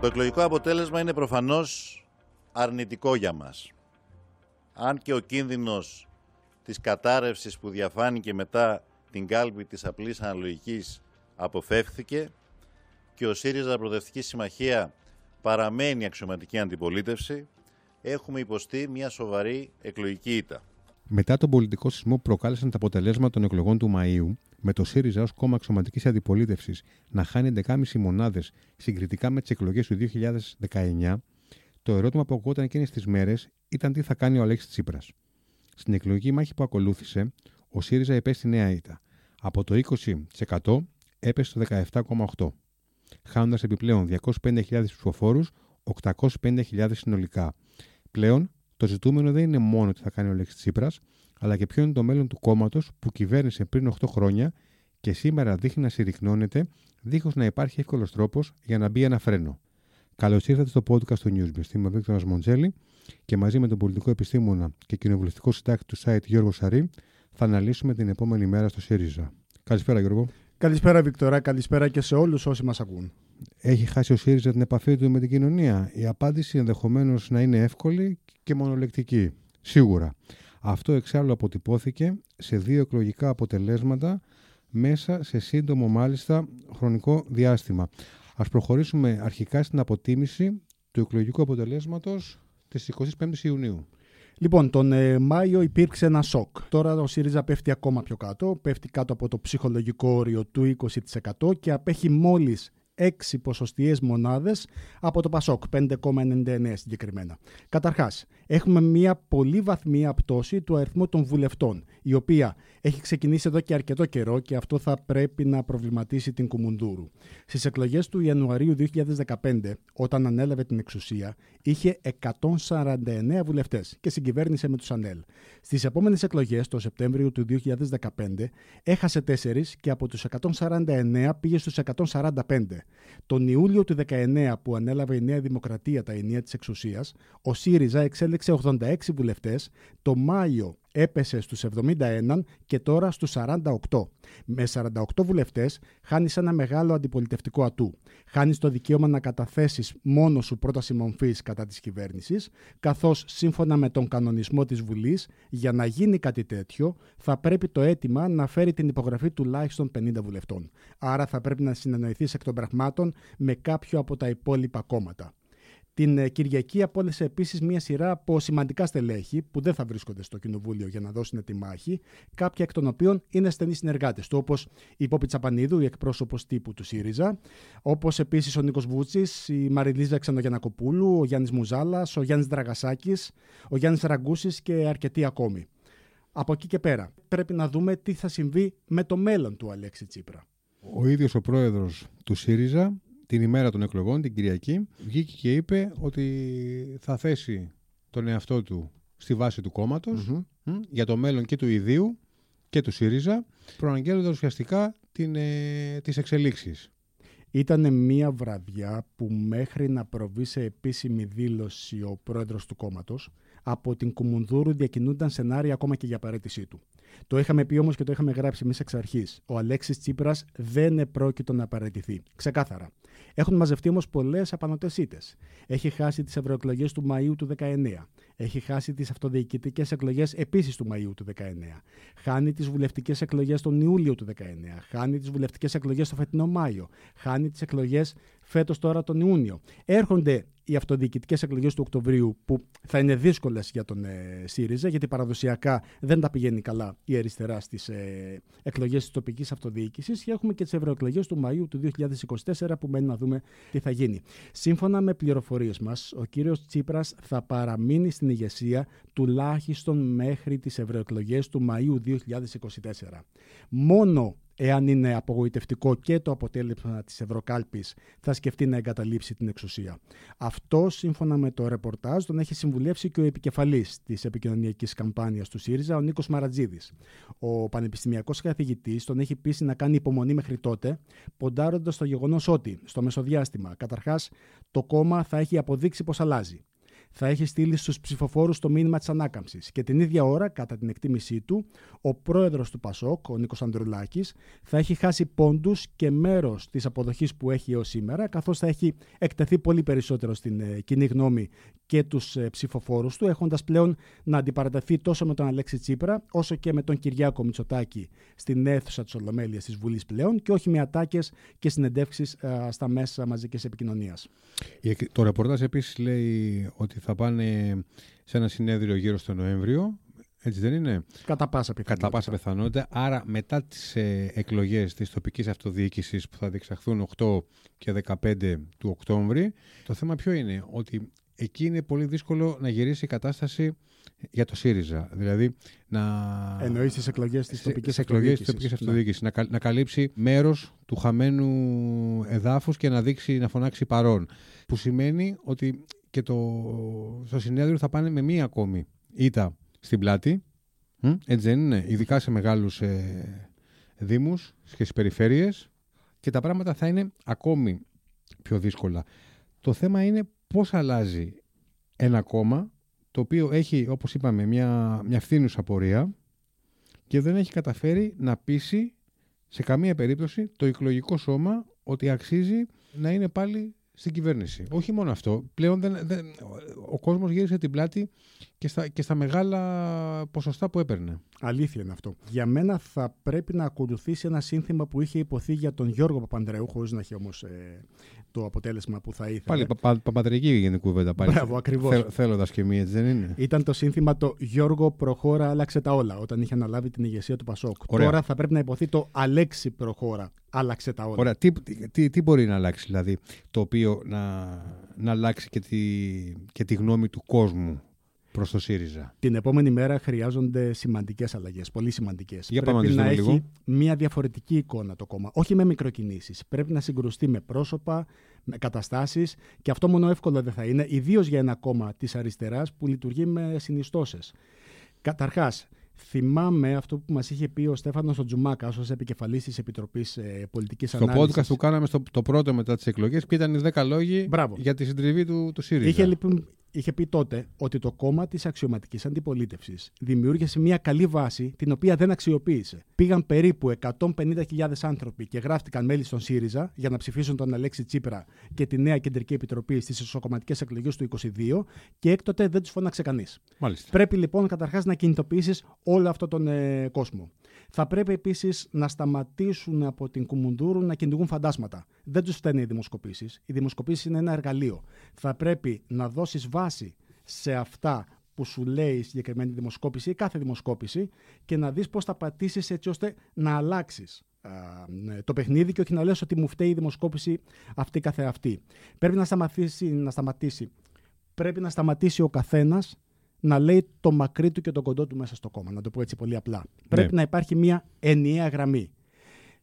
Το εκλογικό αποτέλεσμα είναι προφανώς αρνητικό για μας. Αν και ο κίνδυνος της κατάρρευσης που διαφάνηκε μετά την κάλπη της απλής αναλογικής αποφεύθηκε και ο ΣΥΡΙΖΑ Προοδευτική Συμμαχία παραμένει αξιωματική αντιπολίτευση, έχουμε υποστεί μια σοβαρή εκλογική ήττα. Μετά τον πολιτικό σεισμό που προκάλεσαν τα αποτελέσματα των εκλογών του Μαΐου, με το ΣΥΡΙΖΑ ως κόμμα αξιωματικής αντιπολίτευσης να χάνει 11,5 μονάδες συγκριτικά με τις εκλογές του 2019, το ερώτημα που ακούγονταν εκείνες τις μέρες ήταν τι θα κάνει ο Αλέξης Τσίπρας. Στην εκλογική μάχη που ακολούθησε, ο ΣΥΡΙΖΑ υπέστη νέα ήττα. Από το 20% έπεσε στο 17,8%, χάνοντας επιπλέον 250.000 ψηφοφόρους, 850.000 συνολικά. Πλέον, το ζητούμενο δεν είναι μόνο τι θα κάνει ο Αλέξης Τσίπρας, αλλά και ποιο είναι το μέλλον του κόμματος που κυβέρνησε πριν 8 χρόνια και σήμερα δείχνει να συρρυκνώνεται, δίχως να υπάρχει εύκολος τρόπος για να μπει ένα φρένο. Καλώς ήρθατε στο podcast του Newsbeast. Είμαι ο Βίκτορας Μοντζέλη και μαζί με τον πολιτικό επιστήμονα και κοινοβουλευτικό συντάκτη του site Γιώργο Σαρή θα αναλύσουμε την επόμενη μέρα στο ΣΥΡΙΖΑ. Καλησπέρα, Γιώργο. Καλησπέρα, Βικτωρά. Καλησπέρα και σε όλους όσοι μας ακούν. Έχει χάσει ο ΣΥΡΙΖΑ την επαφή του με την κοινωνία. Η απάντηση ενδεχομένως να είναι εύκολη και μονολεκτική. Σίγουρα. Αυτό εξάλλου αποτυπώθηκε σε δύο εκλογικά αποτελέσματα μέσα σε σύντομο μάλιστα χρονικό διάστημα. Ας προχωρήσουμε αρχικά στην αποτίμηση του εκλογικού αποτελέσματος της 25ης Ιουνίου. Λοιπόν, τον ε, Μάιο υπήρξε ένα σοκ. Τώρα ο ΣΥΡΙΖΑ πέφτει ακόμα πιο κάτω, πέφτει κάτω από το ψυχολογικό όριο του 20% και απέχει μόλις 6 ποσοστιαίες μονάδες από το Πασόκ, 5,99 συγκεκριμένα. Καταρχάς, έχουμε μια πολύ βαθμία πτώση του αριθμού των βουλευτών, η οποία έχει ξεκινήσει εδώ και αρκετό καιρό και αυτό θα πρέπει να προβληματίσει την Κουμουνδούρου. Στις εκλογές του Ιανουαρίου 2015, όταν ανέλαβε την εξουσία, είχε 149 βουλευτές και συγκυβέρνησε με τους ΑΝΕΛ. Στις επόμενες εκλογές, το Σεπτέμβριο του 2015, έχασε 4 και από τους 149 πήγε στους 145. Τον Ιούλιο του 19 που ανέλαβε η Νέα Δημοκρατία τα ενία της εξουσίας, ο ΣΥΡΙΖΑ εξέλεξε 86 βουλευτές, το Μάιο έπεσε στους 71 και τώρα στους 48. Με 48 βουλευτές χάνεις ένα μεγάλο αντιπολιτευτικό ατού. Χάνεις το δικαίωμα να καταθέσεις μόνος σου πρόταση μομφής κατά της κυβέρνησης, καθώς σύμφωνα με τον κανονισμό της Βουλής, για να γίνει κάτι τέτοιο, θα πρέπει το αίτημα να φέρει την υπογραφή τουλάχιστον 50 βουλευτών. Άρα θα πρέπει να συνεννοηθείς εκ των πραγμάτων με κάποιο από τα υπόλοιπα κόμματα. Την ε, Κυριακή απόλυσε επίσης μία σειρά από σημαντικά στελέχη που δεν θα βρίσκονται στο Κοινοβούλιο για να δώσουν τη μάχη, κάποια εκ των οποίων είναι στενοί συνεργάτες του, όπως η Πόπη Τσαπανίδου, η εκπρόσωπος τύπου του ΣΥΡΙΖΑ, όπως επίσης ο Νίκος Βούτσης, η Μαριλίζα Ξενογιανακοπούλου, ο Γιάννης Μουζάλας, ο Γιάννης Δραγασάκης, ο Γιάννης Ραγκούσης και αρκετοί ακόμη. Από εκεί και πέρα, πρέπει να δούμε τι θα συμβεί με το μέλλον του Αλέξη Τσίπρα. Ο ίδιος ο πρόεδρος του ΣΥΡΙΖΑ την ημέρα των εκλογών, την Κυριακή, βγήκε και είπε ότι θα θέσει τον εαυτό του στη βάση του κομματο για το μέλλον και του ιδίου και του ΣΥΡΙΖΑ, προαναγγέλλοντας ουσιαστικά την, ε, τις εξελίξεις. Ήταν μία βραδιά που μέχρι να προβεί σε επίσημη δήλωση ο πρόεδρος του κόμματος, από την Κουμουνδούρου διακινούνταν σενάρια ακόμα και για παρέτησή του. Το είχαμε πει όμως και το είχαμε γράψει εμείς εξ αρχής. Ο Αλέξης Τσίπρας δεν επρόκειτο να παραιτηθεί. Ξεκάθαρα. Έχουν μαζευτεί όμως πολλές απανοτές ήττες. Έχει χάσει τις ευρωεκλογές του Μαΐου του 19. Έχει χάσει τις αυτοδιοικητικές εκλογές επίσης του Μαΐου του 19. Χάνει τις βουλευτικές εκλογές τον Ιούλιο του 19. Χάνει τις βουλευτικές εκλογές το φετινό Μάιο. Χάνει τις εκλογές φέτος τώρα τον Ιούνιο. Έρχονται οι αυτοδιοικητικές εκλογές του Οκτωβρίου που θα είναι δύσκολες για τον ε, ΣΥΡΙΖΑ, γιατί παραδοσιακά δεν τα πηγαίνει καλά η αριστερά στις ε, εκλογές της τοπικής αυτοδιοίκησης. Και έχουμε και τις ευρωεκλογές του Μαΐου του 2024 που μένει να δούμε τι θα γίνει. Σύμφωνα με πληροφορίες μας, ο κύριος Τσίπρας θα παραμείνει στην ηγεσία τουλάχιστον μέχρι τις ευρωεκλογές του Μαΐου 2024. Μόνο εάν είναι απογοητευτικό και το αποτέλεσμα της Ευρωκάλπης, θα σκεφτεί να εγκαταλείψει την εξουσία. Αυτό, σύμφωνα με το ρεπορτάζ, τον έχει συμβουλεύσει και ο επικεφαλής της επικοινωνιακής καμπάνιας του ΣΥΡΙΖΑ, ο Νίκος Μαρατζίδης. Ο πανεπιστημιακός καθηγητής τον έχει πείσει να κάνει υπομονή μέχρι τότε, ποντάροντας το γεγονός ότι, στο μεσοδιάστημα, καταρχάς, το κόμμα θα έχει αποδείξει πως αλλάζει. Θα έχει στείλει στους ψηφοφόρους το μήνυμα της ανάκαμψης. Και την ίδια ώρα, κατά την εκτίμησή του, ο πρόεδρος του Πασόκ, ο Νίκος Ανδρουλάκης, θα έχει χάσει πόντους και μέρος της αποδοχής που έχει έως σήμερα, καθώς θα έχει εκτεθεί πολύ περισσότερο στην ε, κοινή γνώμη και τους ε, ψηφοφόρους του, έχοντας πλέον να αντιπαραταθεί τόσο με τον Αλέξη Τσίπρα, όσο και με τον Κυριάκο Μητσοτάκη στην αίθουσα της Ολομέλειας της Βουλής πλέον και όχι με ατάκες και συνεντεύξεις ε, στα μέσα μαζικής επικοινωνίας. Το ρεπορτάζ επίσης λέει ότι θα πάνε σε ένα συνέδριο γύρω στο Νοέμβριο. Έτσι δεν είναι; Κατά πάσα πιθανότητα. Κατά πάσα πιθανότητα. Άρα μετά τις ε, εκλογές της τοπικής αυτοδιοίκησης που θα διεξαχθούν 8 και 15 του Οκτώβρη, το θέμα ποιο είναι, ότι εκεί είναι πολύ δύσκολο να γυρίσει η κατάσταση για το ΣΥΡΙΖΑ. Δηλαδή να. Εννοείς τις εκλογές της τοπικής αυτοδιοίκησης. Να, να καλύψει μέρος του χαμένου εδάφους και να δείξει, να φωνάξει παρόν. Που σημαίνει ότι και το, στο συνέδριο θα πάνε με μία ακόμη ήττα στην πλάτη. Έτσι δεν είναι, ειδικά σε μεγάλους ε, δήμους και στις περιφέρειες και τα πράγματα θα είναι ακόμη πιο δύσκολα. Το θέμα είναι πώς αλλάζει ένα κόμμα το οποίο έχει, όπως είπαμε, μια, μια φθήνουσα πορεία και δεν έχει καταφέρει να πείσει σε καμία περίπτωση το εκλογικό σώμα ότι αξίζει να είναι πάλι στην κυβέρνηση. Όχι μόνο αυτό. Πλέον δεν, δεν, ο κόσμος γύρισε την πλάτη και στα, και στα μεγάλα ποσοστά που έπαιρνε. Αλήθεια είναι αυτό. Για μένα θα πρέπει να ακολουθήσει ένα σύνθημα που είχε υποθεί για τον Γιώργο Παπανδρέου, χωρίς να έχει όμως ε, το αποτέλεσμα που θα ήθελε. Πάλι πα, παπατρική έγινε κουβέντα. Πάλι. Μπράβο, ακριβώς. Θέλοντας και μία, έτσι δεν είναι; Ήταν το σύνθημα το Γιώργο προχώρα, άλλαξε τα όλα, όταν είχε αναλάβει την ηγεσία του Πασόκ. Τώρα θα πρέπει να υποθεί το Αλέξη προχώρα, άλλαξε τα όλα. Ωραία. Τι, τι, τι, μπορεί να αλλάξει, δηλαδή, το οποίο να, να αλλάξει και τη, και τη γνώμη του κόσμου προς το ΣΥΡΙΖΑ; Την επόμενη μέρα χρειάζονται σημαντικές αλλαγές. Πολύ σημαντικές. Για Πρέπει να έχει μια διαφορετική εικόνα το κόμμα. Όχι με μικροκινήσεις. Πρέπει να συγκρουστεί με πρόσωπα, με καταστάσεις και αυτό μόνο εύκολο δεν θα είναι, ιδίως για ένα κόμμα της αριστεράς που λειτουργεί με συνιστώσεις. Καταρχάς, Θυμάμαι αυτό που μας είχε πει ο Στέφανος Τζουμάκας ως επικεφαλής της Επιτροπής ε, Πολιτικής Ανάλυσης. Στο podcast που κάναμε στο, το πρώτο μετά τις εκλογές, και ήταν οι 10 λόγοι Μπράβο. για τη συντριβή του, του ΣΥΡΙΖΑ. Είχε λοιπόν είχε πει τότε ότι το κόμμα της αξιωματικής αντιπολίτευσης δημιούργησε μια καλή βάση την οποία δεν αξιοποίησε. Πήγαν περίπου 150.000 άνθρωποι και γράφτηκαν μέλη στον ΣΥΡΙΖΑ για να ψηφίσουν τον Αλέξη Τσίπρα και τη νέα κεντρική επιτροπή στις ισοκομματικέ εκλογές του 2022 και έκτοτε δεν τους φώναξε κανείς. Πρέπει λοιπόν καταρχάς να κινητοποιήσεις όλο αυτόν τον ε, κόσμο. Θα πρέπει επίσης να σταματήσουν από την Κουμουνδούρου να κυνηγούν φαντάσματα. Δεν τους φταίνει οι δημοσκοπήσεις. Οι δημοσκοπήσεις είναι ένα εργαλείο. Θα πρέπει να δώσεις βάση σε αυτά που σου λέει η συγκεκριμένη δημοσκόπηση ή κάθε δημοσκόπηση και να δεις πώς θα πατήσεις έτσι ώστε να αλλάξεις ναι, το παιχνίδι και όχι να λες ότι μου φταίει η δημοσκόπηση αυτή καθεαυτή. Πρέπει να σταματήσει, να σταματήσει. Πρέπει να σταματήσει ο καθένας να λέει το μακρύ του και το κοντό του μέσα στο κόμμα. Να το πω έτσι πολύ απλά. Ναι. Πρέπει να υπάρχει μια ενιαία γραμμή.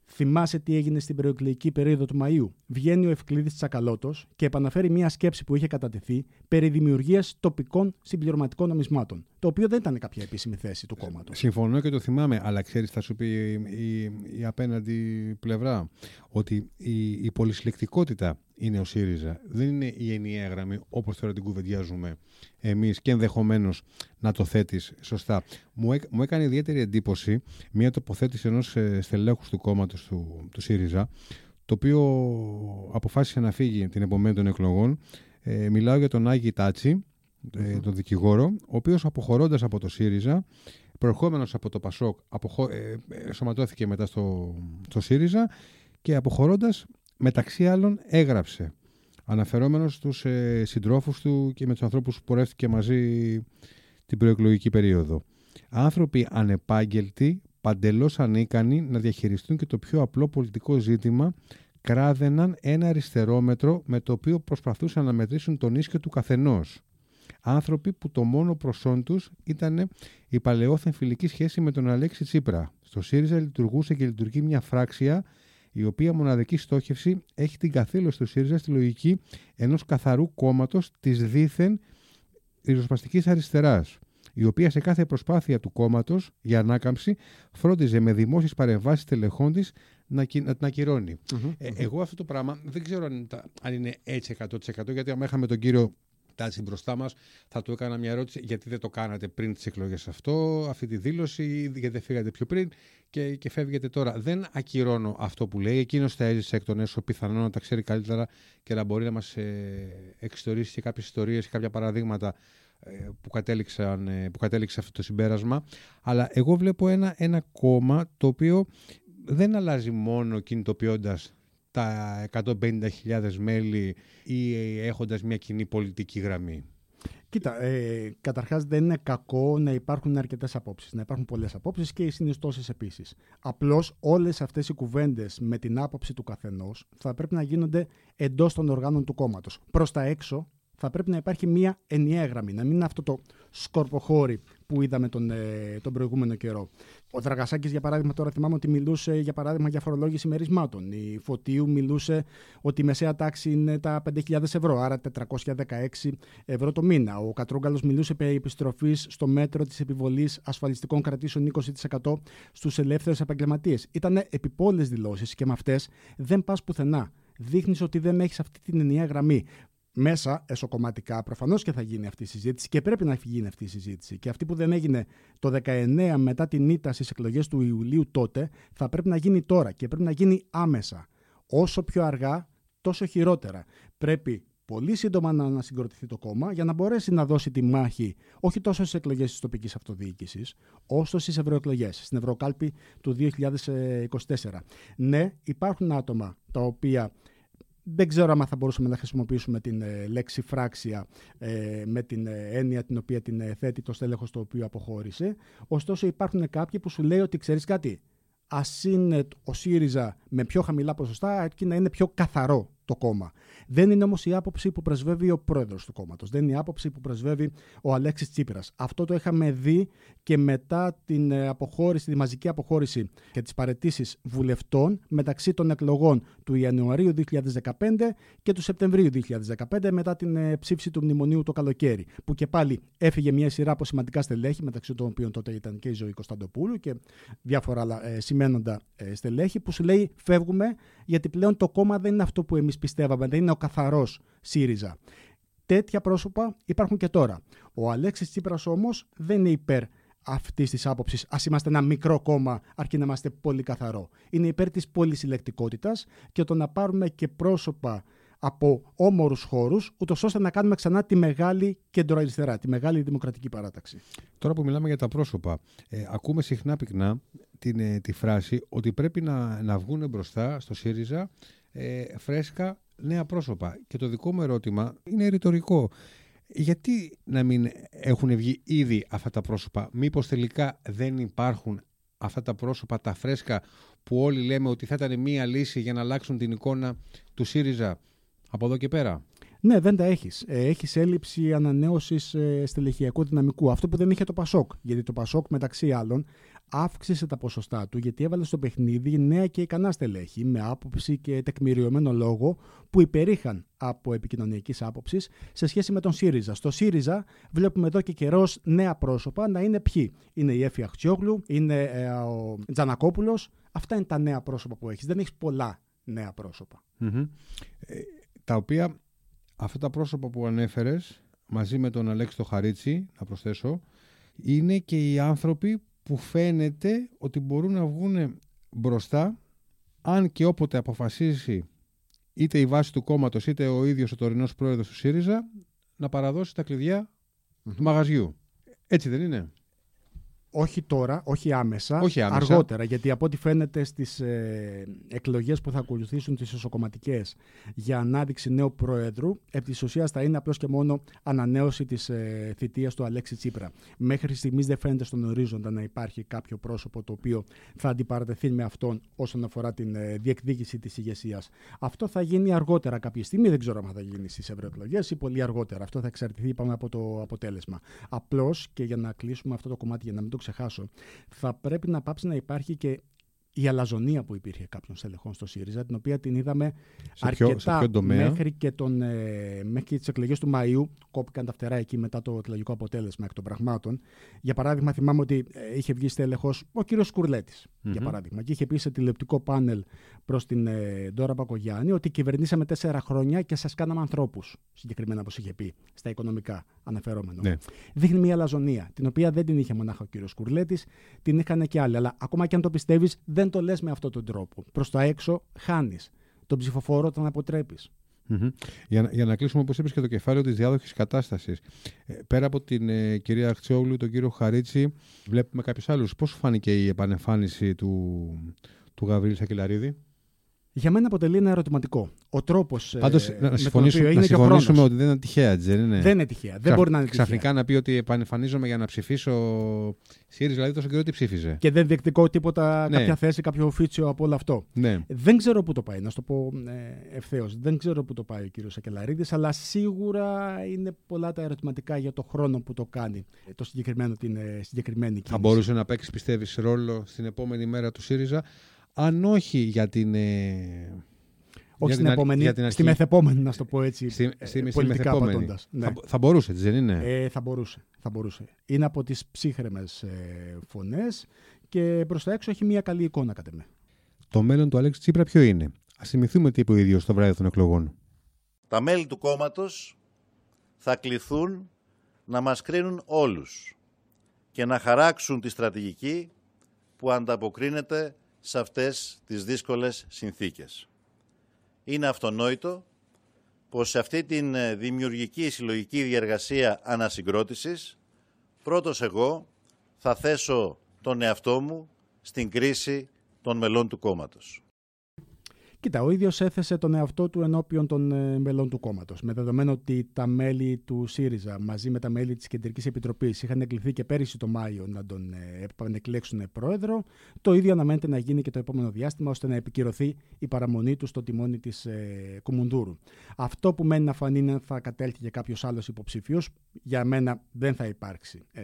Θυμάσαι τι έγινε στην προεκλογική περίοδο του Μαΐου. Βγαίνει ο Ευκλήδης Τσακαλώτος και επαναφέρει μια σκέψη που είχε κατατεθεί περί δημιουργίας τοπικών συμπληρωματικών νομισμάτων. Το οποίο δεν ήταν κάποια επίσημη θέση του κόμματος. Συμφωνώ και το θυμάμαι, αλλά ξέρεις, θα σου πει η, η, απέναντι πλευρά ότι η, η πολυσυλλεκτικότητα είναι ο ΣΥΡΙΖΑ. Δεν είναι η ενιαία γραμμή όπως τώρα την κουβεντιάζουμε εμείς και ενδεχομένως να το θέτεις σωστά. Μου, μου έκανε ιδιαίτερη εντύπωση μια τοποθέτηση ενός ε, στελέχους του κόμματος του, του ΣΥΡΙΖΑ, το οποίο αποφάσισε να φύγει την επομένη των εκλογών. Ε, μιλάω για τον Άγιο Τάτσι, ε, τον δικηγόρο, ο οποίος αποχωρώντας από το ΣΥΡΙΖΑ, προερχόμενος από το ΠΑΣΟΚ, αποχω... ε, ε σωματώθηκε μετά στο, στο ΣΥΡΙΖΑ και αποχωρώντας μεταξύ άλλων έγραψε αναφερόμενος στους ε, συντρόφους του και με τους ανθρώπους που πορεύτηκε μαζί την προεκλογική περίοδο. Άνθρωποι ανεπάγγελτοι, παντελώς ανίκανοι να διαχειριστούν και το πιο απλό πολιτικό ζήτημα κράδεναν ένα αριστερόμετρο με το οποίο προσπαθούσαν να μετρήσουν τον ίσκιο του καθενός. Άνθρωποι που το μόνο προσόν τους ήταν η παλαιόθεν φιλική σχέση με τον Αλέξη Τσίπρα. Στο ΣΥΡΙΖΑ λειτουργούσε και λειτουργεί μια φράξια η οποία μοναδική στόχευση έχει την καθήλωση του ΣΥΡΙΖΑ στη λογική ενός καθαρού κόμματος της δίθεν ριζοσπαστικής αριστεράς η οποία σε κάθε προσπάθεια του κόμματος για ανάκαμψη φρόντιζε με δημόσιες παρεμβάσεις τελεχών της να, να την ακυρωνει ε, εγώ αυτό το πράγμα δεν ξέρω αν, αν είναι έτσι 100% γιατί άμα είχαμε τον κύριο φτάσει μπροστά μας, θα του έκανα μια ερώτηση γιατί δεν το κάνατε πριν τις εκλογές αυτό, αυτή τη δήλωση, γιατί δεν φύγατε πιο πριν και, και φεύγετε τώρα. Δεν ακυρώνω αυτό που λέει. Εκείνος θα έζησε εκ των έσω, πιθανόν να τα ξέρει καλύτερα και να μπορεί να μας ε, εξιστορήσει και κάποιες ιστορίες και κάποια παραδείγματα ε, που, κατέληξαν, ε, που κατέληξε αυτό το συμπέρασμα. Αλλά εγώ βλέπω ένα, ένα κόμμα το οποίο δεν αλλάζει μόνο κινητοποιώντας τα 150.000 μέλη ή έχοντας μια κοινή πολιτική γραμμή; Κοίτα, ε, καταρχάς δεν είναι κακό να υπάρχουν αρκετές απόψεις, να υπάρχουν πολλές απόψεις και οι συνιστώσεις επίσης. Απλώς όλες αυτές οι κουβέντες με την άποψη του καθενός θα πρέπει να γίνονται εντός των οργάνων του κόμματος. Προς τα έξω θα πρέπει να υπάρχει μια ενιαία γραμμή, να μην είναι αυτό το σκορποχώρι που είδαμε τον, ε, τον προηγούμενο καιρό. Ο Δραγασάκης, για παράδειγμα, τώρα θυμάμαι ότι μιλούσε για παράδειγμα για φορολόγηση μερισμάτων. Η Φωτίου μιλούσε ότι η μεσαία τάξη είναι τα 5.000 ευρώ, άρα 416 ευρώ το μήνα. Ο Κατρούγκαλος μιλούσε περί επιστροφής στο μέτρο της επιβολής ασφαλιστικών κρατήσεων 20% στους ελεύθερους επαγγελματίες. Ήταν επιπόλες δηλώσεις και με αυτές δεν πας πουθενά. Δείχνεις ότι δεν έχεις αυτή την ενιαία γραμμή μέσα εσωκομματικά προφανώς και θα γίνει αυτή η συζήτηση και πρέπει να γίνει αυτή η συζήτηση. Και αυτή που δεν έγινε το 19 μετά την ήττα στις εκλογές του Ιουλίου τότε, θα πρέπει να γίνει τώρα και πρέπει να γίνει άμεσα. Όσο πιο αργά, τόσο χειρότερα. Πρέπει πολύ σύντομα να ανασυγκροτηθεί το κόμμα για να μπορέσει να δώσει τη μάχη όχι τόσο στις εκλογές της τοπικής αυτοδιοίκησης, όσο στις ευρωεκλογές, στην Ευρωκάλπη του 2024. Ναι, υπάρχουν άτομα τα οποία δεν ξέρω αν θα μπορούσαμε να χρησιμοποιήσουμε την ε, λέξη φράξια ε, με την ε, έννοια την οποία την θέτει το στέλεχος το οποίο αποχώρησε. Ωστόσο υπάρχουν κάποιοι που σου λέει ότι ξέρεις κάτι, ας είναι ο ΣΥΡΙΖΑ με πιο χαμηλά ποσοστά αρκεί να είναι πιο καθαρό το κόμμα. Δεν είναι όμως η άποψη που πρεσβεύει ο πρόεδρος του κόμματος. Δεν είναι η άποψη που πρεσβεύει ο Αλέξης Τσίπρας. Αυτό το είχαμε δει και μετά την ε, αποχώρηση, τη μαζική αποχώρηση και τις παρετήσεις βουλευτών μεταξύ των εκλογών του Ιανουαρίου 2015 και του Σεπτεμβρίου 2015 μετά την ε, ψήφιση του μνημονίου το καλοκαίρι. Που και πάλι έφυγε μια σειρά από σημαντικά στελέχη, μεταξύ των οποίων τότε ήταν και η Ζωή Κωνσταντοπούλου και διάφορα άλλα ε, σημαίνοντα στελέχη, που σου λέει φεύγουμε γιατί πλέον το κόμμα δεν είναι αυτό που εμείς πιστεύαμε, δεν είναι ο καθαρός ΣΥΡΙΖΑ. Τέτοια πρόσωπα υπάρχουν και τώρα. Ο Αλέξης Τσίπρας όμως δεν είναι υπέρ αυτής της άποψης. Α είμαστε ένα μικρό κόμμα, αρκεί να είμαστε πολύ καθαρό. Είναι υπέρ της πολυσυλλεκτικότητας και το να πάρουμε και πρόσωπα από όμορους χώρους, ούτως ώστε να κάνουμε ξανά τη μεγάλη κεντροαριστερά, τη μεγάλη δημοκρατική παράταξη. Τώρα που μιλάμε για τα πρόσωπα, ε, ακούμε συχνά πυκνά την, ε, τη φράση ότι πρέπει να, να βγουν μπροστά στο ΣΥΡΙΖΑ ε, φρέσκα νέα πρόσωπα. Και το δικό μου ερώτημα είναι ρητορικό. Γιατί να μην έχουν βγει ήδη αυτά τα πρόσωπα, μήπως τελικά δεν υπάρχουν αυτά τα πρόσωπα, τα φρέσκα που όλοι λέμε ότι θα ήταν μία λύση για να αλλάξουν την εικόνα του ΣΥΡΙΖΑ από εδώ και πέρα; Ναι, δεν τα έχεις. Έχεις έλλειψη ανανέωσης ε, στελεχειακού δυναμικού. Αυτό που δεν είχε το Πασόκ. Γιατί το Πασόκ, μεταξύ άλλων, αύξησε τα ποσοστά του γιατί έβαλε στο παιχνίδι νέα και ικανά στελέχη με άποψη και τεκμηριωμένο λόγο που υπερήχαν από επικοινωνιακής άποψης σε σχέση με τον ΣΥΡΙΖΑ. Στο ΣΥΡΙΖΑ βλέπουμε εδώ και καιρός νέα πρόσωπα να είναι ποιοι; Είναι η Έφη Αχτσιόγλου, είναι ε, ο Τζανακόπουλος. Αυτά είναι τα νέα πρόσωπα που έχεις. Δεν έχεις πολλά νέα Ε, τα οποία αυτά τα πρόσωπα που ανέφερες μαζί με τον Αλέξη το Χαρίτσι, να προσθέσω, είναι και οι άνθρωποι που φαίνεται ότι μπορούν να βγουν μπροστά αν και όποτε αποφασίσει είτε η βάση του κόμματος είτε ο ίδιος ο τωρινός πρόεδρος του ΣΥΡΙΖΑ να παραδώσει τα κλειδια του μαγαζιού. Έτσι δεν είναι; Όχι τώρα, όχι άμεσα, όχι άμεσα, αργότερα. Γιατί από ό,τι φαίνεται στις ε, εκλογές που θα ακολουθήσουν τις ισοκομματικέ για ανάδειξη νέου Προέδρου, επί της ουσίας θα είναι απλώς και μόνο ανανέωση της ε, θητείας του Αλέξη Τσίπρα. Μέχρι στιγμής δεν φαίνεται στον ορίζοντα να υπάρχει κάποιο πρόσωπο το οποίο θα αντιπαρατεθεί με αυτόν όσον αφορά την ε, διεκδίκηση της ηγεσίας. Αυτό θα γίνει αργότερα κάποια στιγμή. Δεν ξέρω αν θα γίνει στις ευρωεκλογές ή πολύ αργότερα. Αυτό θα εξαρτηθεί πάμε, από το αποτέλεσμα. Απλώς και για να κλείσουμε αυτό το κομμάτι, για να μην το ξεχάσω, θα πρέπει να πάψει να υπάρχει και η αλαζονία που υπήρχε κάποιων στελεχών στο ΣΥΡΙΖΑ, την οποία την είδαμε Σε ποιο- αρκετά σε ποιο τομέα; μέχρι και, τον, ε, μέχρι και τις εκλογές του Μαΐου. Κόπηκαν τα φτερά εκεί μετά το εκλογικό αποτέλεσμα εκ των πραγμάτων. Για παράδειγμα, θυμάμαι ότι ε, είχε βγει στέλεχος ο κύριος Σκουρλέτης, για παράδειγμα, και είχε πει σε τηλεοπτικό πάνελ προς την ε, Ντόρα Μπακογιάννη ότι κυβερνήσαμε τέσσερα χρόνια και σας κάναμε ανθρώπους, συγκεκριμένα όπως είχε πει, στα οικονομικά αναφερόμενο. Ναι. Δείχνει μια αλαζονία, την οποία δεν την είχε μονάχα ο κύριος Κουρλέτης, την είχαν και άλλοι. Αλλά ακόμα και αν το πιστεύεις, δεν το λες με αυτόν τον τρόπο. Προς τα έξω χάνεις. Τον ψηφοφόρο τον αποτρέπεις. Μμμ. Για, να- για να κλείσουμε, όπως είπες, και το κεφάλαιο της διάδοχης κατάστασης. πέρα από την ε, κυρία Αχτσιόγλου, τον κύριο Χαρίτσι, βλέπουμε κάποιους άλλους. Πώς σου φάνηκε η επανεμφάνιση του, του Γαβρίλη Σακελαρίδη; Για μένα αποτελεί ένα ερωτηματικό. Ο τρόπος ε, Πάντως, με να, τον συμφωνήσουμε, οποίο να είναι και ο συμφωνήσουμε χρόνος. ότι δεν είναι τυχαία, έτσι δεν είναι; Δεν είναι τυχαία. Δεν Ξαφ- μπορεί να είναι τυχαία. Ξαφνικά να πει ότι επανεμφανίζομαι για να ψηφίσω ΣΥΡΙΖΑ, δηλαδή τόσο καιρό τι ψήφιζε. Και δεν διεκδικώ τίποτα, Ναι. κάποια θέση, κάποιο οφίτσιο από όλο αυτό. Ναι. Δεν ξέρω πού το πάει, να σου το πω ε, ευθέως. Δεν ξέρω πού το πάει ο κύριος Σακελαρίδης, αλλά σίγουρα είναι πολλά τα ερωτηματικά για το χρόνο που το κάνει ε, το συγκεκριμένο, την ε, συγκεκριμένη κίνηση. Θα μπορούσε να παίξει, πιστεύεις, ρόλο στην επόμενη μέρα του ΣΥΡΙΖΑ, αν όχι για την. ε, Όχι για στην την αρχ- επόμενη, για την στη αρχή. μεθεπόμενη, να σου το πω έτσι. Στη, ε, στη, στη πολιτικά μεθεπόμενη. απαντώντας. Ναι. Θα, θα μπορούσε, έτσι δεν είναι; Ε, θα μπορούσε, θα μπορούσε. Είναι από τις ψύχρεμες ε, φωνές και προς τα έξω έχει μια καλή εικόνα κατά με. Το μέλλον του Αλέξη Τσίπρα ποιο είναι; Α θυμηθούμε τι είπε ο ίδιος το βράδυ των εκλογών. Τα μέλη του κόμματος θα κληθούν να μας κρίνουν όλους και να χαράξουν τη στρατηγική που ανταποκρίνεται σε αυτές τις δύσκολες συνθήκες. Είναι αυτονόητο πως σε αυτή την ε, δημιουργική συλλογική διεργασία ανασυγκρότησης πρώτος εγώ θα θέσω τον εαυτό μου στην κρίση των μελών του κόμματος. Κοίτα, ο ίδιος έθεσε τον εαυτό του ενώπιον των ε, μελών του κόμματος. Με δεδομένο ότι τα μέλη του ΣΥΡΙΖΑ μαζί με τα μέλη της Κεντρικής Επιτροπής είχαν εκλειθεί και πέρυσι το Μάιο να τον ε, επανεκλέξουν πρόεδρο, το ίδιο αναμένεται να γίνει και το επόμενο διάστημα ώστε να επικυρωθεί η παραμονή του στο τιμόνι της ε, Κουμουντούρου. Αυτό που μένει να φανεί είναι αν θα κατέλθει και κάποιος άλλος υποψήφιο. Για μένα δεν θα υπάρξει ε,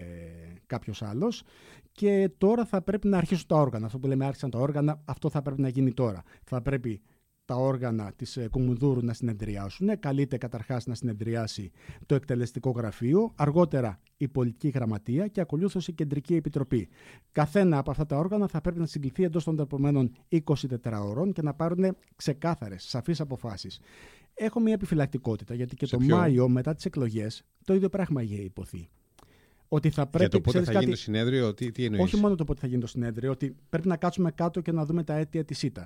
κάποιος άλλος. Και τώρα θα πρέπει να αρχίσουν τα όργανα. Αυτό που λέμε άρχισαν τα όργανα, αυτό θα πρέπει να γίνει τώρα. Θα πρέπει τα όργανα της ε, Κουμουνδούρου να συνεδριάσουν. Καλείται καταρχάς να συνεδριάσει το εκτελεστικό γραφείο, αργότερα η πολιτική γραμματεία και ακολούθως η κεντρική επιτροπή. Καθένα από αυτά τα όργανα θα πρέπει να συγκληθεί εντός των επόμενων 24 ώρων και να πάρουν ξεκάθαρες, σαφείς αποφάσεις. Έχω μια επιφυλακτικότητα γιατί και Σε το ποιο; Μάιο μετά τις εκλογές το ίδιο πράγμα είχε υποθεί. Ότι θα πρέπει, Για το πότε ξέρεις θα κάτι, γίνει το συνέδριο, τι, τι εννοείς; όχι μόνο το πότε θα γίνει το συνέδριο, ότι πρέπει να κάτσουμε κάτω και να δούμε τα αίτια της ΣΥΤΑ.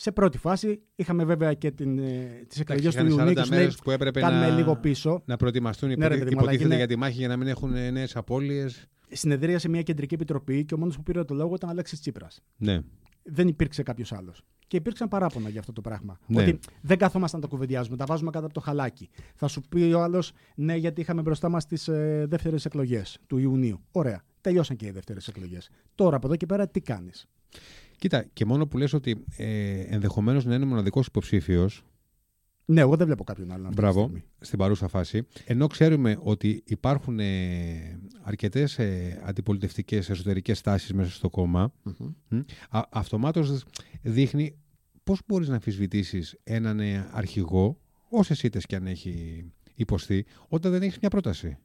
Σε πρώτη φάση είχαμε βέβαια και την, ε, τις εκλογές του είχαν Ιουνίου 40 και σου λέει μέρες που έπρεπε κάνουμε να- λίγο πίσω. Να προετοιμαστούν Ναι, ρε υποθέ- παιδί μου, αλλά υποτίθεται γίνε- για τη μάχη για να μην έχουν νέες απώλειες. Συνεδρίασε μια κεντρική επιτροπή και ο μόνος που πήρε το λόγο ήταν ο Αλέξης Τσίπρας. Ναι. Δεν υπήρξε κάποιος άλλος. Και υπήρξαν παράπονα για αυτό το πράγμα. Ναι. Ότι δεν καθόμασταν να τα κουβεντιάζουμε, τα βάζουμε κάτω από το χαλάκι. Θα σου πει ο άλλος, ναι, γιατί είχαμε μπροστά μας τις ε, δεύτερες εκλογές του Ιουνίου. Ωραία. Τελειώσαν και οι δεύτερες εκλογές. Τώρα από εδώ και πέρα τι κάνεις; Κοίτα, και μόνο που λες ότι ε, ενδεχομένως να είναι μοναδικός υποψήφιο, Ναι, εγώ δεν βλέπω κάποιον άλλον. αυτή τη μπράβο, στιγμή. στην παρούσα φάση, ενώ ξέρουμε ότι υπάρχουν ε, αρκετές ε, αντιπολιτευτικές εσωτερικές τάσεις μέσα στο κόμμα, Μμμ. αυτομάτως δείχνει πώς μπορείς να αμφισβητήσεις έναν ε, αρχηγό, όσες ήττες και αν έχει υποστεί, όταν δεν έχεις μια πρόταση.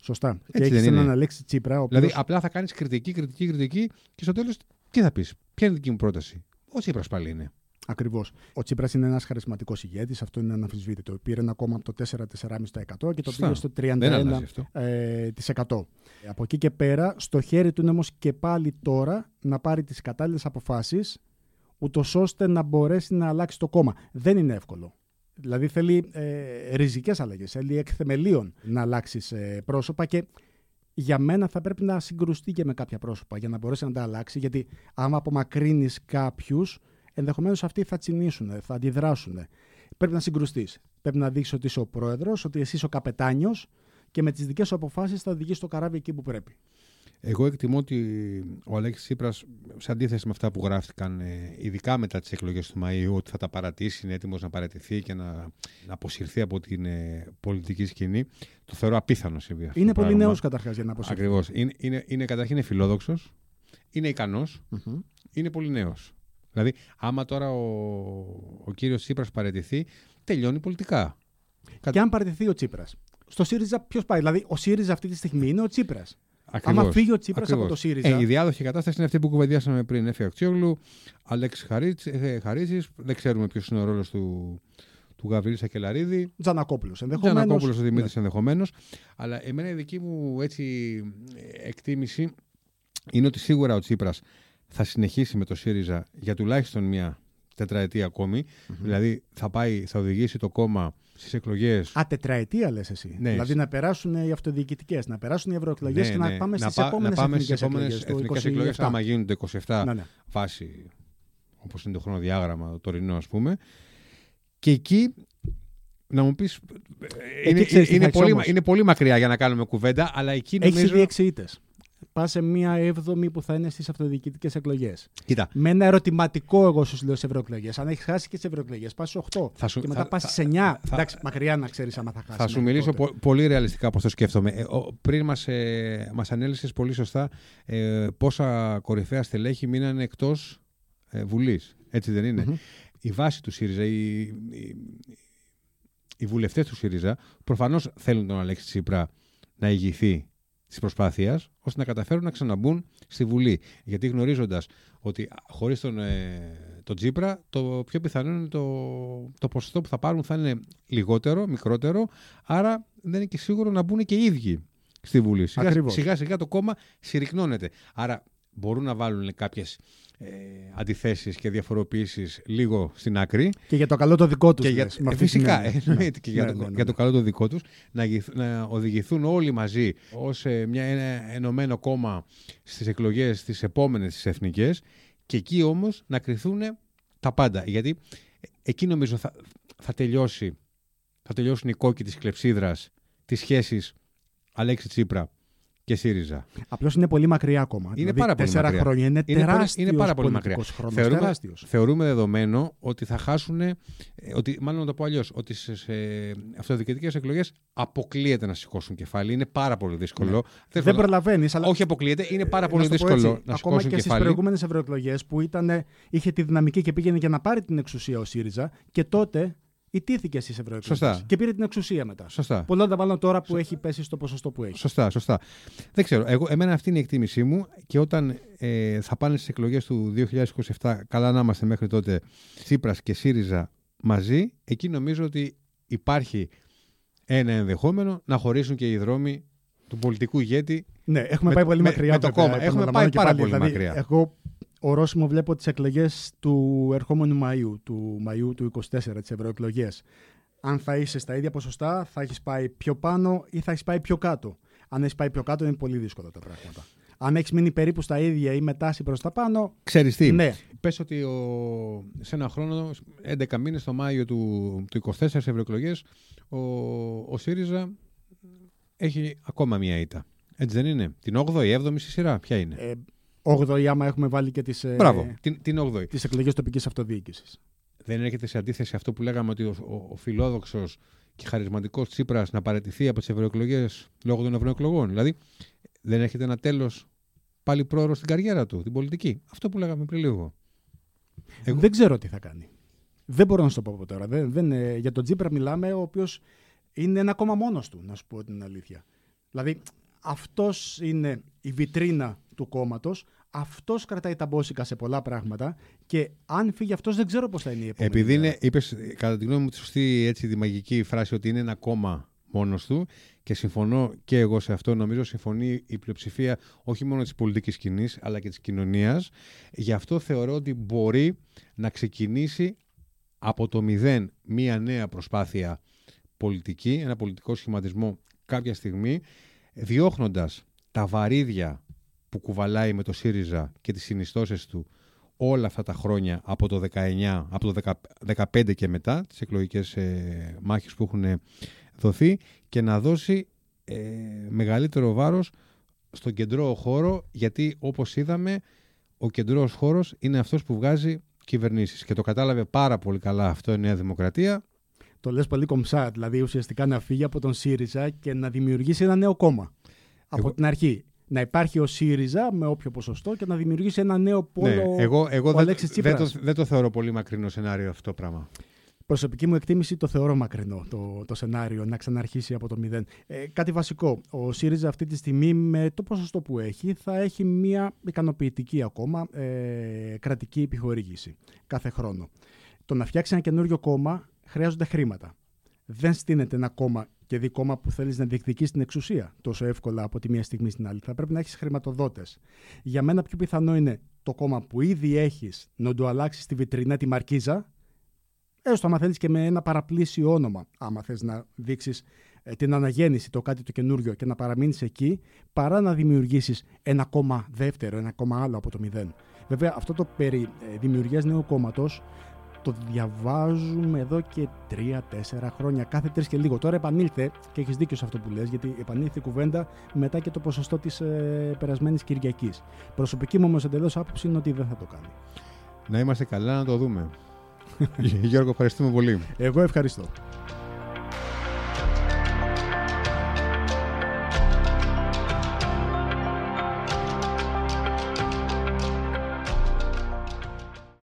Σωστά. Έτσι και έχεις δεν έναν είναι. Αλέξη Τσίπρα, ο οποίος Δηλαδή, απλά θα κάνεις κριτική, κριτική, κριτική και στο τέλος τι θα πεις, Ποια είναι η δική μου πρόταση; Ο Τσίπρας πάλι είναι. Ακριβώς. Ο Τσίπρας είναι ένας χαρισματικός ηγέτης, αυτό είναι αναμφισβήτητο. Πήρε ένα κόμμα από το 4-4,5% και το Σωστά. πήγε στο Δεν αλλάζει αυτό. 31%. Ε, της 100. Από εκεί και πέρα, στο χέρι του είναι όμως και πάλι τώρα να πάρει τις κατάλληλες αποφάσεις, ούτως ώστε να μπορέσει να αλλάξει το κόμμα. Δεν είναι εύκολο. Δηλαδή θέλει ε, ριζικές αλλαγές, θέλει εκ θεμελίων να αλλάξεις ε, πρόσωπα και για μένα θα πρέπει να συγκρουστεί και με κάποια πρόσωπα για να μπορέσει να τα αλλάξει. Γιατί άμα απομακρύνεις κάποιους, ενδεχομένως αυτοί θα τσινήσουν, θα αντιδράσουν. Πρέπει να συγκρουστείς. Πρέπει να δείξεις ότι είσαι ο πρόεδρος, ότι εσύ είσαι ο καπετάνιος και με τις δικές σου αποφάσεις θα οδηγήσει το καράβι εκεί που πρέπει. Εγώ εκτιμώ ότι ο Αλέξης Τσίπρας, σε αντίθεση με αυτά που γράφτηκαν, ε, ειδικά μετά τις εκλογές του Μαΐου, ότι θα τα παρατήσει, είναι έτοιμος να παρατηθεί και να, να αποσυρθεί από την ε, πολιτική σκηνή, το θεωρώ απίθανο συμβεί αυτό Είναι το πολύ πράγμα. νέος καταρχάς για να αποσυρθεί. Ακριβώς. Είναι, είναι, είναι, καταρχήν είναι φιλόδοξος, είναι ικανός, είναι πολύ νέος. Δηλαδή, άμα τώρα ο, ο κύριος Τσίπρας παραιτηθεί, τελειώνει πολιτικά. Και αν παραιτηθεί ο Τσίπρας. Στο ΣΥΡΙΖΑ ποιος πάει; Δηλαδή, ο ΣΥΡΙΖΑ αυτή τη στιγμή είναι ο Τσίπρας. Ακριβώς. Άμα φύγει ο Τσίπρας Ακριβώς. από το ΣΥΡΙΖΑ. Ε, η διάδοχη κατάσταση είναι αυτή που κουβεντιάσαμε πριν. Έφη Αξιόγλου, Αλέξης Χαρίτση. Δεν ξέρουμε ποιος είναι ο ρόλος του, του Γαβρίλη Σακελαρίδη. Τζανακόπουλος ενδεχομένως. Τζανακόπουλος ο Δημήτρης ενδεχομένως. Αλλά εμένα η δική μου έτσι, εκτίμηση είναι ότι σίγουρα ο Τσίπρας θα συνεχίσει με το ΣΥΡΙΖΑ για τουλάχιστον μια τετραετία ακόμη. Δηλαδή θα, πάει, θα οδηγήσει το κόμμα στις εκλογές. Α, τετραετία λες εσύ. Ναι. Δηλαδή να περάσουν οι αυτοδιοικητικές, να περάσουν οι ευρωεκλογές Ναι, και ναι. να πάμε στις πά- επόμενες να πάμε στις εθνικέ επόμενες εκλογές. εθνικές εκλογές, άμα γίνουν το 27 Ναι, ναι. βάση όπως είναι το χρονοδιάγραμμα το τωρινό ας πούμε και εκεί να μου πεις είναι, ξέρεις τι είναι, θα έχεις πολύ, όμως. είναι πολύ μακριά για να κάνουμε κουβέντα αλλά εκεί Έχεις νομίζω ήδη έξι ήττες. Πας σε μία έβδομη που θα είναι στις αυτοδιοικητικές εκλογές. κοίτα Με ένα ερωτηματικό, εγώ σου λέω, σε ευρωεκλογές. Αν έχεις χάσει και τι ευρωεκλογές, πας στι 8. Θα σου- και μετά θα- πας θα- στι 9. θα- Εντάξει, μακριά να ξέρεις άμα θα χάσεις. θα σου μέχρι μιλήσω τότε. πο- πολύ ρεαλιστικά πώς το σκέφτομαι ε, ο- πριν μας, ε, μας ανέλησες πολύ σωστά ε, πόσα κορυφαία στελέχη μείνανε εκτός ε, Βουλής έτσι δεν ειναι Μμμ. η βάση του ΣΥΡΙΖΑ οι, οι, οι βουλευτές του ΣΥΡΙΖΑ προφανώς θέλουν τον Αλέξη Τσίπρα να ηγηθεί της προσπάθειας ώστε να καταφέρουν να ξαναμπούν στη Βουλή. Γιατί γνωρίζοντας ότι χωρίς τον, ε, τον Τσίπρα το πιο πιθανό είναι το, το ποσοστό που θα πάρουν θα είναι λιγότερο, μικρότερο άρα δεν είναι και σίγουρο να μπουν και οι ίδιοι στη Βουλή. Σιγά, Ακριβώς. σιγά σιγά το κόμμα συρρυκνώνεται. Άρα μπορούν να βάλουν κάποιες ε, αντιθέσεις και διαφοροποιήσεις λίγο στην άκρη Και για το καλό το δικό τους. και για, ε, φυσικά, εννοείται και για, Ναι, το, ναι, ναι, για το ναι. καλό το δικό τους να, γυθ- να οδηγηθούν όλοι μαζί ως ε, μια, ένα ενωμένο κόμμα στις εκλογές τις επόμενες τις εθνικές και εκεί όμως να κρυθούν τα πάντα γιατί ε, εκεί νομίζω θα, θα τελειώσει θα τελειώσουν οι κόκκι της κλεψίδρας τις σχέσεις Αλέξη Τσίπρα και ΣΥΡΙΖΑ. Απλώς είναι πολύ μακριά ακόμα. Είναι πάρα πολύ τέσσερα μακριά. χρόνια. Είναι, Είναι πολύ- τεράστιος. είναι πάρα πολύ μακριά. Χρόνος, Θεωρούμε- τεράστιος. Θεωρούμε δεδομένο ότι θα χάσουν, ε, ότι, μάλλον να το πω αλλιώς, ότι σε, σε αυτοδιοικητικές εκλογές αποκλείεται να σηκώσουν κεφάλι. Είναι πάρα πολύ δύσκολο. Θέλω Ναι. Δεν να- προλαβαίνεις, αλλά. Όχι αποκλείεται, είναι πάρα Ε, πολύ να σου το πω δύσκολο έτσι, να Ακόμα σηκώσουν και στις κεφάλι. προηγούμενες ευρωεκλογές που ήταν, είχε τη δυναμική και πήγαινε για να πάρει την εξουσία ο ΣΥΡΙΖΑ και τότε ιτήθηκε στις ευρωεκλογές. Σωστά. Και πήρε την εξουσία μετά. Σωστά. Πολλά τα βάλω τώρα που έχει πέσει στο ποσοστό που έχει. Σωστά, σωστά. Δεν ξέρω. Εγώ, εμένα αυτή είναι η εκτίμησή μου και όταν ε, θα πάνε στις εκλογές του 2027, καλά να είμαστε μέχρι τότε Τσίπρας και ΣΥΡΙΖΑ μαζί, εκεί νομίζω ότι υπάρχει ένα ενδεχόμενο να χωρίσουν και οι δρόμοι του πολιτικού ηγέτη Ναι, έχουμε Με πάει το- πολύ με- μακριά. με το βέβαια, κόμμα. Έχουμε επαναλαμβάνω πάει και πάρα πάλι. πολύ Δηλαδή, μακριά. Εγώ ορόσημο βλέπω τις εκλογές του ερχόμενου Μαΐου, του Μαΐου του 24, τις ευρωεκλογές. Αν θα είσαι στα ίδια ποσοστά, θα έχεις πάει πιο πάνω ή θα έχεις πάει πιο κάτω. Αν έχεις πάει πιο κάτω, είναι πολύ δύσκολα τα πράγματα. Αν έχεις μείνει περίπου στα ίδια ή με τάση προς τα πάνω, Ξέρεις τι, ναι, πες ότι ο, σε ένα χρόνο, 11 μήνες, το Μάιο του, του 24 σε ευρωεκλογές, ο, ο ΣΥΡΙΖΑ έχει ακόμα μία ήττα. Έτσι δεν είναι; Την 8η, 7η στη σειρά. Ποια είναι; ε, 8η άμα έχουμε βάλει και τις Μπράβο, την, την 8η. τις εκλογές τοπικής αυτοδιοίκησης. Δεν έρχεται σε αντίθεση αυτό που λέγαμε ότι ο, ο, ο φιλόδοξος και χαρισματικός Τσίπρας να παραιτηθεί από τις ευρωεκλογές λόγω των ευρωεκλογών. Δηλαδή, δεν έρχεται ένα τέλος πάλι πρόωρο στην καριέρα του, την πολιτική. Αυτό που λέγαμε πριν λίγο. Εγώ- Δεν ξέρω τι θα κάνει. Δεν μπορώ να σου το πω από τώρα. Δεν, δεν, ε, για τον Τζίπρα μιλάμε, ο οποίος είναι ένα κόμμα μόνος του, να σου πω την αλήθεια. Δηλαδή, αυτός είναι η βιτρίνα του κόμματος. Αυτός κρατάει τα μπόσικα σε πολλά πράγματα. Και αν φύγει αυτός, δεν ξέρω πώς θα είναι η επόμενη. Επειδή μέρα. είναι, είπες, κατά τη γνώμη μου, τη σωστή έτσι, τη μαγική φράση ότι είναι ένα κόμμα μόνος του και συμφωνώ και εγώ σε αυτό, νομίζω συμφωνεί η πλειοψηφία όχι μόνο της πολιτικής σκηνής αλλά και της κοινωνίας. Γι' αυτό θεωρώ ότι μπορεί να ξεκινήσει από το μηδέν μία νέα προσπάθεια πολιτική, ένα πολιτικό σχηματισμό κάποια στιγμή, διώχνοντας τα βαρύδια που κουβαλάει με το ΣΥΡΙΖΑ και τις συνιστώσεις του όλα αυτά τα χρόνια από το 19, από το 15 και μετά, τις εκλογικές ε, μάχες που έχουν δοθεί και να δώσει ε, μεγαλύτερο βάρος στον κεντρό χώρο γιατί όπως είδαμε ο κεντρός χώρος είναι αυτός που βγάζει κυβερνήσεις και το κατάλαβε πάρα πολύ καλά αυτό η Νέα Δημοκρατία Το λες πολύ κομψά. Δηλαδή, ουσιαστικά να φύγει από τον ΣΥΡΙΖΑ και να δημιουργήσει ένα νέο κόμμα. Από Εγώ- την αρχή. Να υπάρχει ο ΣΥΡΙΖΑ με όποιο ποσοστό και να δημιουργήσει ένα νέο πόλο. Ναι, εγώ εγώ ο δεν, Αλέξης δεν, Τσίπρας. το, δεν το θεωρώ πολύ μακρινό σενάριο αυτό το πράγμα. Προσωπική μου εκτίμηση το θεωρώ μακρινό το, το σενάριο να ξαναρχίσει από το μηδέν. Ε, κάτι βασικό. Ο ΣΥΡΙΖΑ αυτή τη στιγμή με το ποσοστό που έχει θα έχει μια ικανοποιητική ακόμα ε, κρατική επιχορήγηση κάθε χρόνο. Το να φτιάξει ένα καινούριο κόμμα χρειάζονται χρήματα. Δεν στείνεται ένα κόμμα και δει κόμμα που θέλεις να διεκδικήσει την εξουσία τόσο εύκολα από τη μία στιγμή στην άλλη. Θα πρέπει να έχεις χρηματοδότες. Για μένα πιο πιθανό είναι το κόμμα που ήδη έχεις να το αλλάξεις στη βιτρινά τη μαρκίζα, έστω άμα θέλεις και με ένα παραπλήσιο όνομα, άμα θες να δείξεις την αναγέννηση, το κάτι το καινούριο και να παραμείνεις εκεί, παρά να δημιουργήσεις ένα κόμμα δεύτερο, ένα κόμμα άλλο από το μηδέν. Βέβαια, αυτό το περί ε, δημιουργίας νέου κόμματος το διαβάζουμε εδώ και τρία-τέσσερα χρόνια, κάθε τρεις και λίγο. Τώρα επανήλθε και έχεις δίκιο σε αυτό που λες, γιατί επανήλθε η κουβέντα μετά και το ποσοστό της ε, περασμένης Κυριακής. Προσωπική μου όμως εντελώς άποψη είναι ότι δεν θα το κάνει. Να είμαστε καλά να το δούμε. Γιώργο, ευχαριστούμε πολύ. Εγώ ευχαριστώ.